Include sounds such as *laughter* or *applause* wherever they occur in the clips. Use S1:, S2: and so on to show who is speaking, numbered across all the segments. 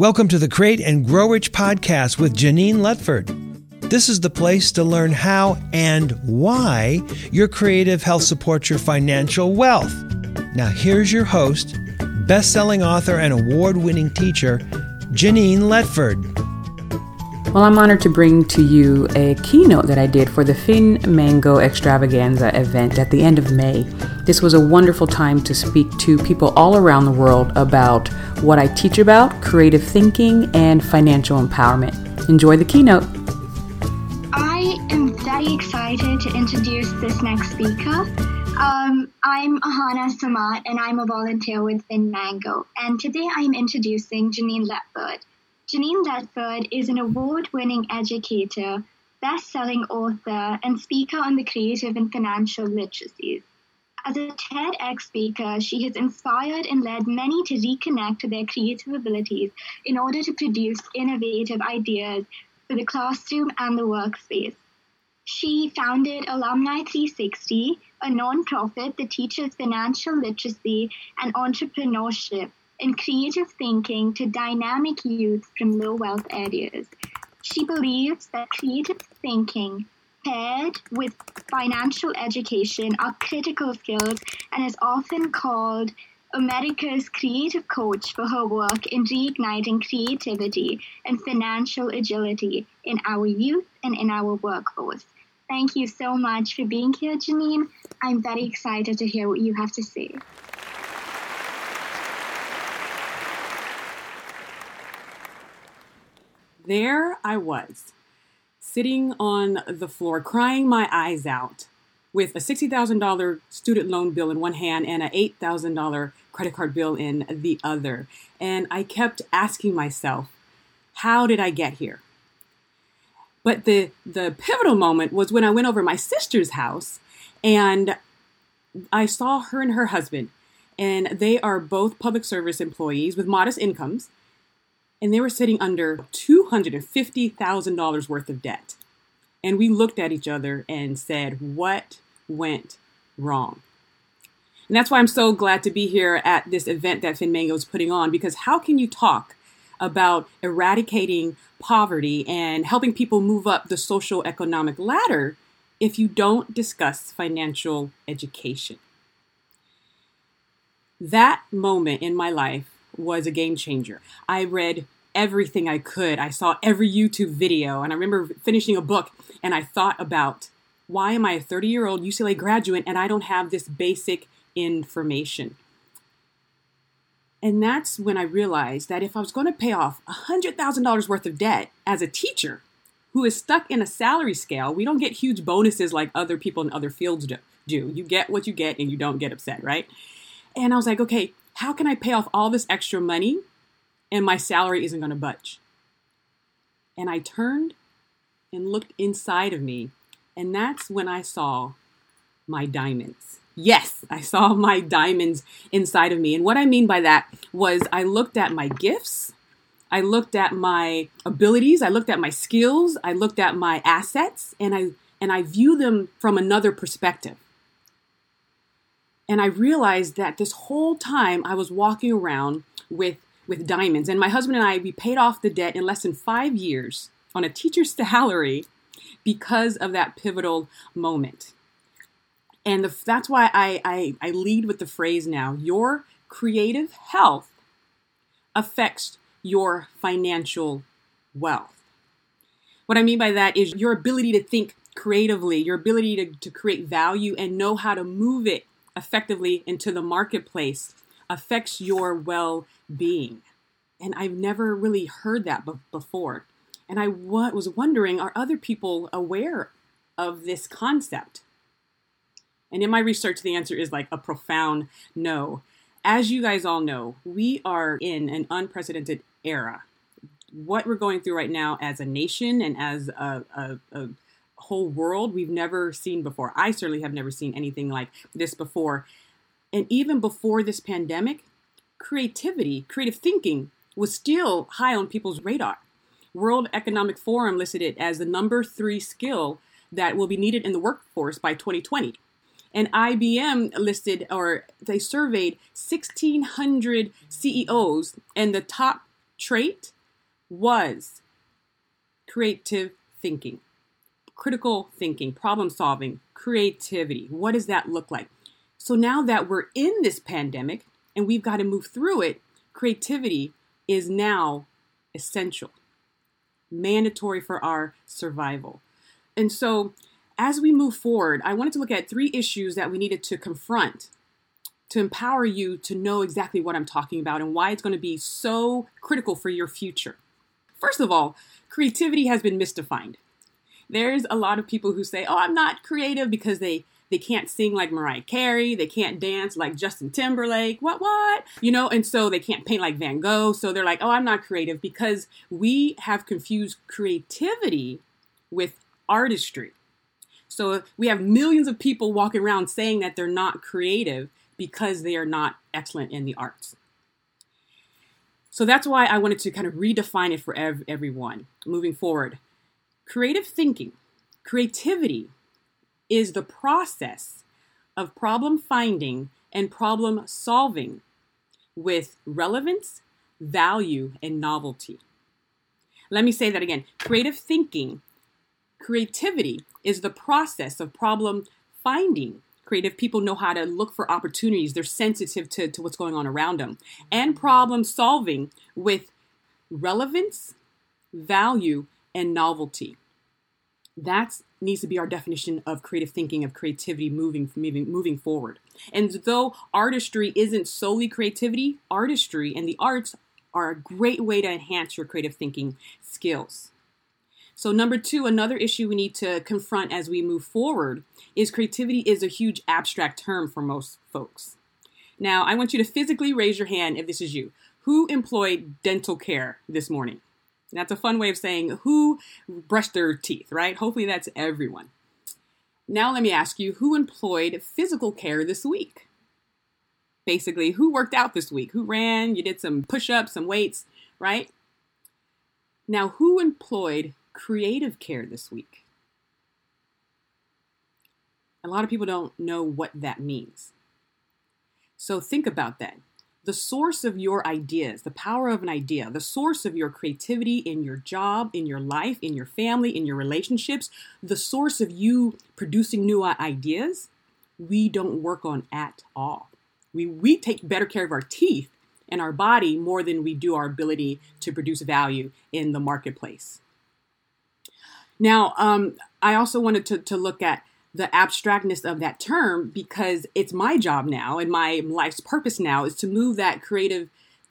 S1: Welcome to the Create and Grow Rich podcast with Genein Letford. This is the place to learn how and why your creative health supports your financial wealth. Now, here's your host, best selling author and award winning teacher, Genein Letford.
S2: Well, I'm honored to bring to you a keynote that I did for the FinMango Extravaganza event at the end of May. This was a wonderful time to speak to people all around the world about what I teach about, creative thinking, and financial empowerment. Enjoy the keynote.
S3: I am very excited to introduce this next speaker. Um, I'm Ahana Samat and I'm a volunteer with FinMango. And today I'm introducing Genein Letford. Genein Letford is an award winning educator, best selling author, and speaker on the creative and financial literacies. As a TEDx speaker, she has inspired and led many to reconnect to their creative abilities in order to produce innovative ideas for the classroom and the workspace. She founded Alumni 360, a nonprofit that teaches financial literacy and entrepreneurship and creative thinking to dynamic youth from low wealth areas. She believes that creative thinking paired with financial education are critical skills and is often called America's creative coach for her work in reigniting creativity and financial agility in our youth and in our workforce. Thank you so much for being here, Genein. I'm very excited to hear what you have to say.
S4: There I was, sitting on the floor, crying my eyes out, with a $60,000 student loan bill in one hand and an $8,000 credit card bill in the other. And I kept asking myself, how did I get here? But the, the pivotal moment was when I went over my sister's house and I saw her and her husband. And they are both public service employees with modest incomes and they were sitting under $250,000 worth of debt. And we looked at each other and said, What went wrong? And that's why I'm so glad to be here at this event that FinMango is putting on because how can you talk about eradicating poverty and helping people move up the social economic ladder if you don't discuss financial education? That moment in my life was a game changer. I read everything I could. I saw every YouTube video, and I remember finishing a book and I thought about why am I a 30 year old UCLA graduate and I don't have this basic information? And that's when I realized that if I was going to pay off $100,000 worth of debt as a teacher who is stuck in a salary scale, we don't get huge bonuses like other people in other fields do. You get what you get and you don't get upset, right? And I was like, okay, how can I pay off all this extra money and my salary isn't going to budge? And I turned and looked inside of me, and that's when I saw my diamonds. Yes, I saw *laughs* my diamonds inside of me. And what I mean by that was I looked at my gifts, I looked at my abilities, I looked at my skills, I looked at my assets, and I and I view them from another perspective. And I realized that this whole time I was walking around with with diamonds. And my husband and I, we paid off the debt in less than five years on a teacher's *laughs* salary because of that pivotal moment. And the, that's why I, I, I lead with the phrase now your creative health affects your financial wealth. What I mean by that is your ability to think creatively, your ability to, to create value and know how to move it effectively into the marketplace affects your well being. And I've never really heard that b- before. And I w- was wondering are other people aware of this concept? And in my research, the answer is like a profound no. As you guys all know, we are in an unprecedented era. What we're going through right now as a nation and as a, a, a whole world, we've never seen before. I certainly have never seen anything like this before. And even before this pandemic, creativity, creative thinking was still high on people's radar. World Economic Forum listed it as the number three skill that will be needed in the workforce by 2020. And IBM listed, or they surveyed 1,600 CEOs, and the top trait was creative thinking, critical thinking, problem solving, creativity. What does that look like? So now that we're in this pandemic and we've got to move through it, creativity is now essential, mandatory for our survival. And so as we move forward, I wanted to look at three issues that we needed to confront to empower you to know exactly what I'm talking about and why it's going to be so critical for your future. First of all, creativity has been misdefined. There's a lot of people who say, "Oh, I'm not creative because they they can't sing like Mariah Carey, they can't dance like Justin Timberlake, what what?" You know, and so they can't paint like Van Gogh, so they're like, "Oh, I'm not creative" because we have confused creativity with artistry. So we have millions of people walking around saying that they're not creative because they are not excellent in the arts. So that's why I wanted to kind of redefine it for ev- everyone moving forward. Creative thinking, creativity is the process of problem finding and problem solving with relevance, value, and novelty. Let me say that again. Creative thinking, creativity is the process of problem finding creative people know how to look for opportunities. They're sensitive to, to what's going on around them. And problem solving with relevance, value, and novelty. That needs to be our definition of creative thinking, of creativity moving, moving, moving forward. And though artistry isn't solely creativity, artistry and the arts are a great way to enhance your creative thinking skills. So, number two, another issue we need to confront as we move forward is creativity is a huge abstract term for most folks. Now, I want you to physically raise your hand if this is you. Who employed dental care this morning? That's a fun way of saying who brushed their teeth, right? Hopefully, that's everyone. Now, let me ask you who employed physical care this week? Basically, who worked out this week? Who ran? You did some push ups, some weights, right? Now, who employed creative care this week. A lot of people don't know what that means. So think about that. The source of your ideas, the power of an idea, the source of your creativity in your job, in your life, in your family, in your relationships, the source of you producing new ideas, we don't work on at all. We, we take better care of our teeth and our body more than we do our ability to produce value in the marketplace. Now, um, I also wanted to, to look at the abstractness of that term because it's my job now and my life's purpose now is to move that creative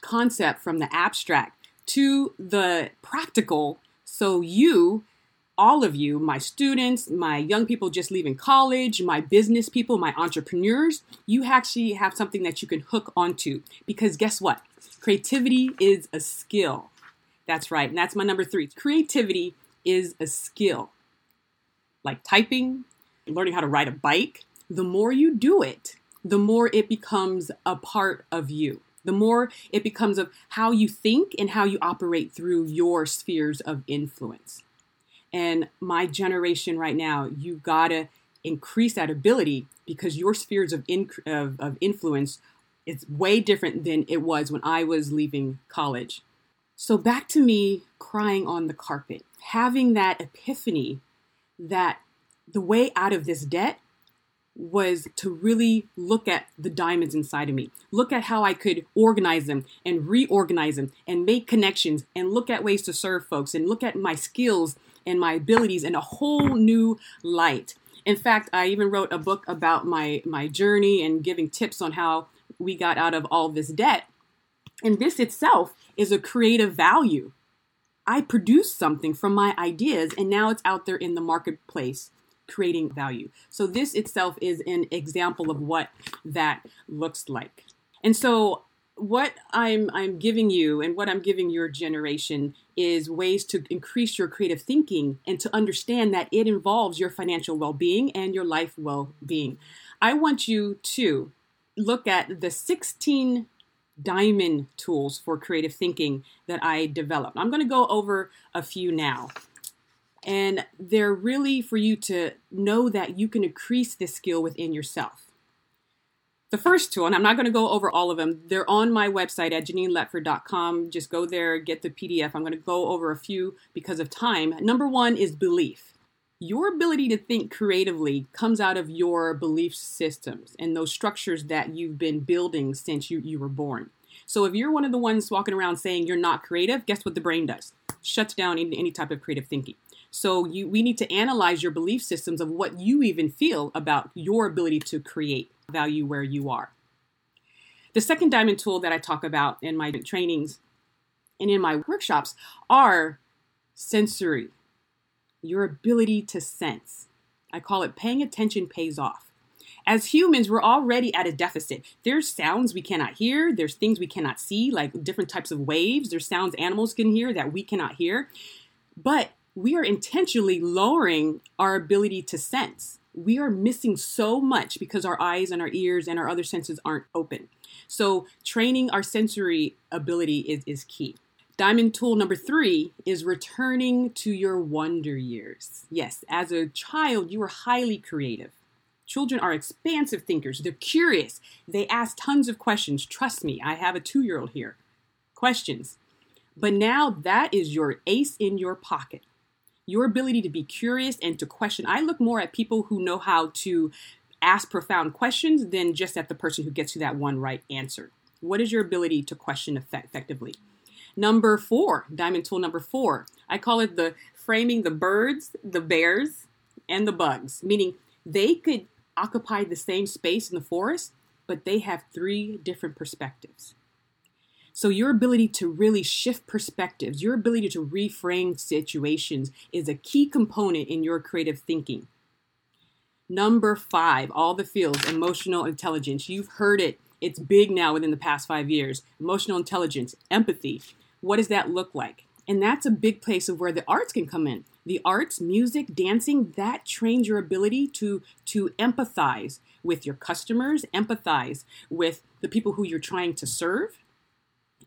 S4: concept from the abstract to the practical so you all of you, my students, my young people just leaving college, my business people, my entrepreneurs, you actually have something that you can hook onto. Because guess what? Creativity is a skill. That's right. And that's my number three. Creativity is a skill. Like typing, learning how to ride a bike, the more you do it, the more it becomes a part of you. The more it becomes of how you think and how you operate through your spheres of influence. And my generation right now, you gotta increase that ability because your spheres of, in, of, of influence is way different than it was when I was leaving college. So back to me crying on the carpet, having that epiphany that the way out of this debt was to really look at the diamonds inside of me, look at how I could organize them and reorganize them and make connections and look at ways to serve folks and look at my skills and my abilities in a whole new light. In fact, I even wrote a book about my my journey and giving tips on how we got out of all this debt. And this itself is a creative value. I produced something from my ideas and now it's out there in the marketplace creating value. So this itself is an example of what that looks like. And so what I'm I'm giving you and what I'm giving your generation is ways to increase your creative thinking and to understand that it involves your financial well-being and your life well-being. I want you to look at the 16 diamond tools for creative thinking that I developed. I'm going to go over a few now. And they're really for you to know that you can increase this skill within yourself. the first tool, and I'm not going to go over all of them, they're on my website at geneinletford.com. Just go there, get the PDF. I'm going to go over a few because of time. Number one is belief. Your ability to think creatively comes out of your belief systems and those structures that you've been building since you, you were born. So if you're one of the ones walking around saying you're not creative, guess what the brain does? Shuts down any, any type of creative thinking. So you, we need to analyze your belief systems of what you even feel about your ability to create value where you are. The second diamond tool that I talk about in my trainings and in my workshops are sensory, your ability to sense. I call it paying attention pays off. As humans, we're already at a deficit. There's sounds we cannot hear, there's things we cannot see, like different types of waves, there's sounds animals can hear that we cannot hear. But we are intentionally lowering our ability to sense we are missing so much because our eyes and our ears and our other senses aren't open. So, training our sensory ability is, is key. Diamond tool number three is returning to your wonder years. Yes, as a child, you were highly creative. Children are expansive thinkers. They're curious. They ask tons of questions. Trust me, I have a two year old here. Questions. But now that is your ace in your pocket your ability to be curious and to question. I look more at people who know how to ask profound questions than just at the person who gets to that one right answer. What is your ability to question effect- effectively? Number four, diamond tool number four, I call it the framing the birds, the bears, and the bugs, meaning they could occupy the same space in the forest, but they have three different perspectives. So, your ability to really shift perspectives, your ability to reframe situations is a key component in your creative thinking. Number five, all the fields, emotional intelligence. You've heard it. It's big now within the past five years. Emotional intelligence, empathy. What does that look like? And that's a big place of where the arts can come in. The arts, music, dancing, that trains your ability to, to empathize with your customers, empathize with the people who you're trying to serve,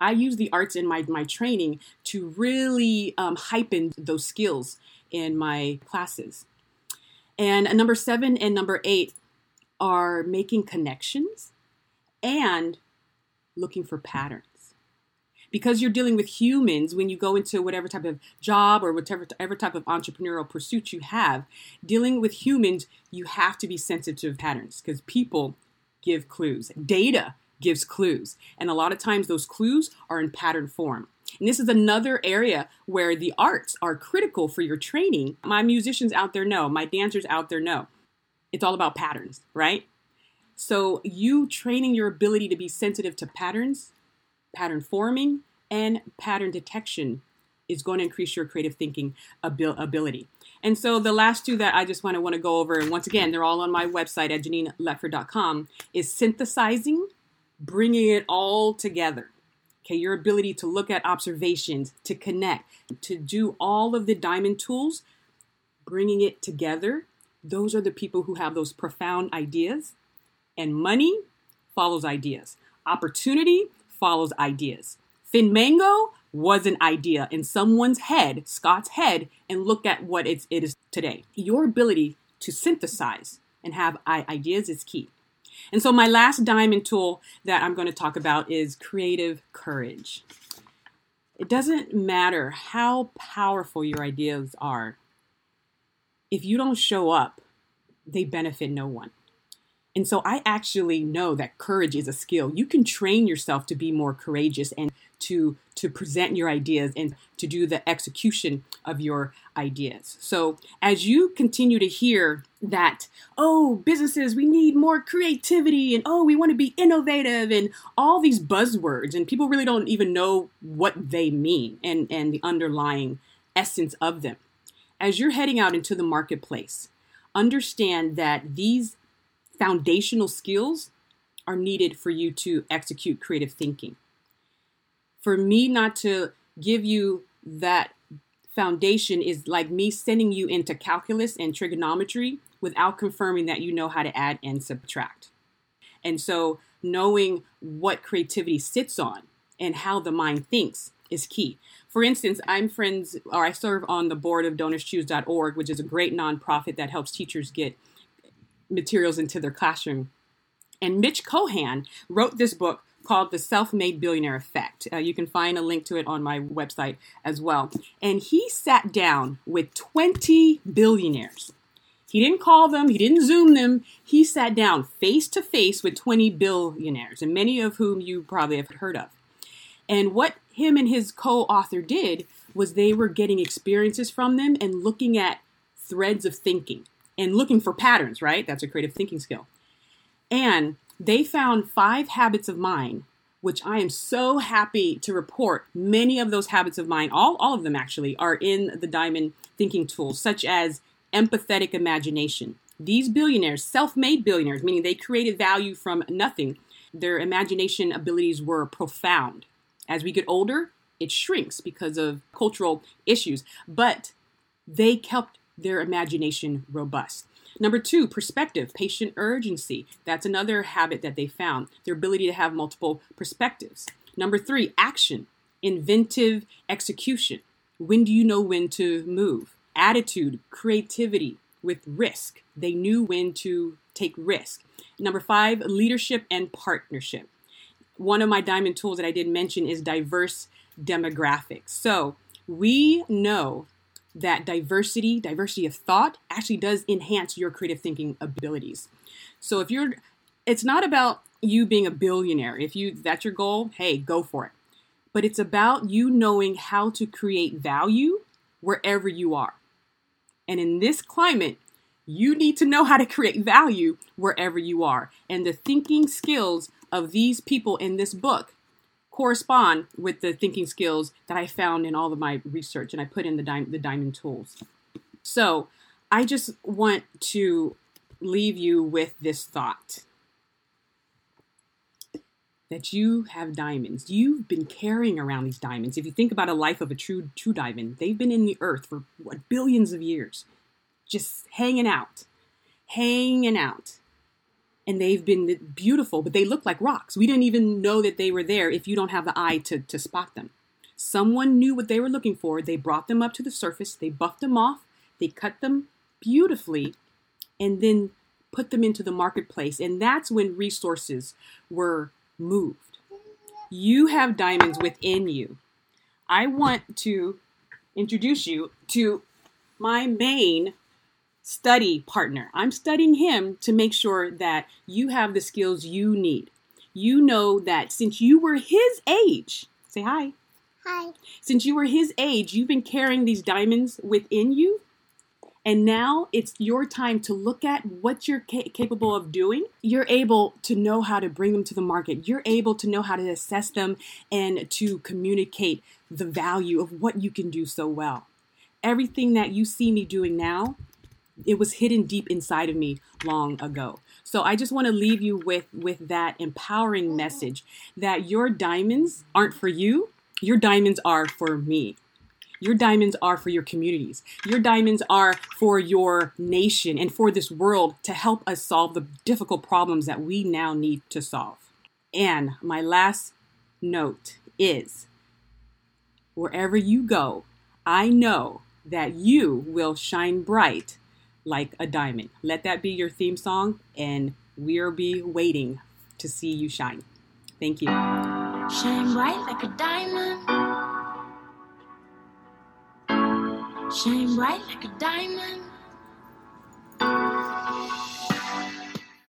S4: I use the arts in my, my training to really um, heighten those skills in my classes. And number seven and number eight are making connections and looking for patterns. Because you're dealing with humans when you go into whatever type of job or whatever, whatever type of entrepreneurial pursuit you have, dealing with humans, you have to be sensitive to patterns because people give clues. Data gives clues. And a lot of times those clues are in pattern form. And this is another area where the arts are critical for your training. My musicians out there know, my dancers out there know. It's all about patterns, right? So, you training your ability to be sensitive to patterns, pattern forming, and pattern detection is going to increase your creative thinking ability. And so the last two that I just want to want to go over, and once again, they're all on my website at geneinletford.com, is synthesizing bringing it all together. Okay, your ability to look at observations, to connect, to do all of the diamond tools, bringing it together. Those are the people who have those profound ideas. And money follows ideas. Opportunity follows ideas. FinMango was an idea in someone's head, Scott's head, and look at what it is today. Your ability to synthesize and have ideas is key. And so, my last diamond tool that I'm going to talk about is creative courage. It doesn't matter how powerful your ideas are, if you don't show up, they benefit no one. And so I actually know that courage is a skill. You can train yourself to be more courageous and to to present your ideas and to do the execution of your ideas. So as you continue to hear that oh businesses we need more creativity and oh we want to be innovative and all these buzzwords and people really don't even know what they mean and and the underlying essence of them. As you're heading out into the marketplace, understand that these foundational skills are needed for you to execute creative thinking. For me not to give you that foundation is like me sending you into calculus and trigonometry without confirming that you know how to add and subtract. And so, knowing what creativity sits on and how the mind thinks is key. For instance, I'm friends or I serve on the board of donorschoose.org, which is a great nonprofit that helps teachers get materials into their classroom. And Mitch Cohen wrote this book called The Self Made Billionaire Effect. Uh, you can find a link to it on my website as well. And he sat down with 20 billionaires. He didn't call them, he didn't Zoom them. He sat down face to face with 20 billionaires, and many of whom you probably have heard of. And what him and his co author did was they were getting experiences from them and looking at threads of thinking and looking for patterns, right? That's a creative thinking skill. And they found five habits of mine, which I am so happy to report. Many of those habits of mine, all, all of them actually, are in the Diamond thinking tools, such as empathetic imagination. These billionaires, self made billionaires, meaning they created value from nothing, their imagination abilities were profound. As we get older, it shrinks because of cultural issues, but they kept their imagination robust. Number two, perspective, patient urgency. That's another habit that they found, their ability to have multiple perspectives. Number three, action, inventive execution. When do you know when to move? Attitude, creativity with risk. They knew when to take risk. Number five, leadership and partnership. One of my diamond tools that I did mention is diverse demographics. So we know that diversity, diversity of thought, actually does enhance your creative thinking abilities. So if you're, it's not about you being a billionaire. If you that's your goal, hey, go for it. But it's about you knowing how to create value wherever you are. And in this climate, you need to know how to create value wherever you are. And the thinking skills of these people in this book correspond with the thinking skills that I found in all of my research and I put in the, di- the diamond tools. So I just want to leave you with this thought that you have diamonds. You've been carrying around these diamonds. If you think about a life of a true true diamond, they've been in the earth for what billions of years, just hanging out, hanging out and they've been beautiful, but they look like rocks. We didn't even know that they were there if you don't have the eye to, to spot them. Someone knew what they were looking for. They brought them up to the surface, they buffed them off, they cut them beautifully, and then put them into the marketplace. And that's when resources were moved. You have diamonds within you. I want to introduce you to my main study partner. I'm studying him to make sure that you have the skills you need. You know that since you were his age, say hi.
S5: Hi.
S4: Since you were his age, you've been carrying these diamonds within you. And now it's your time to look at what you're ca- capable of doing. You're able to know how to bring them to the market. You're able to know how to assess them and to communicate the value of what you can do so well. Everything that you see me doing now it was hidden deep inside of me long ago. So I just want to leave you with with that empowering message that your diamonds aren't for you. Your diamonds are for me. Your diamonds are for your communities. Your diamonds are for your nation and for this world to help us solve the difficult problems that we now need to solve. And my last note is wherever you go, I know that you will shine bright like a diamond. Let that be your theme song, and we'll be waiting to see you shine. Thank you.
S5: Shine bright like a diamond. Shine bright like a diamond.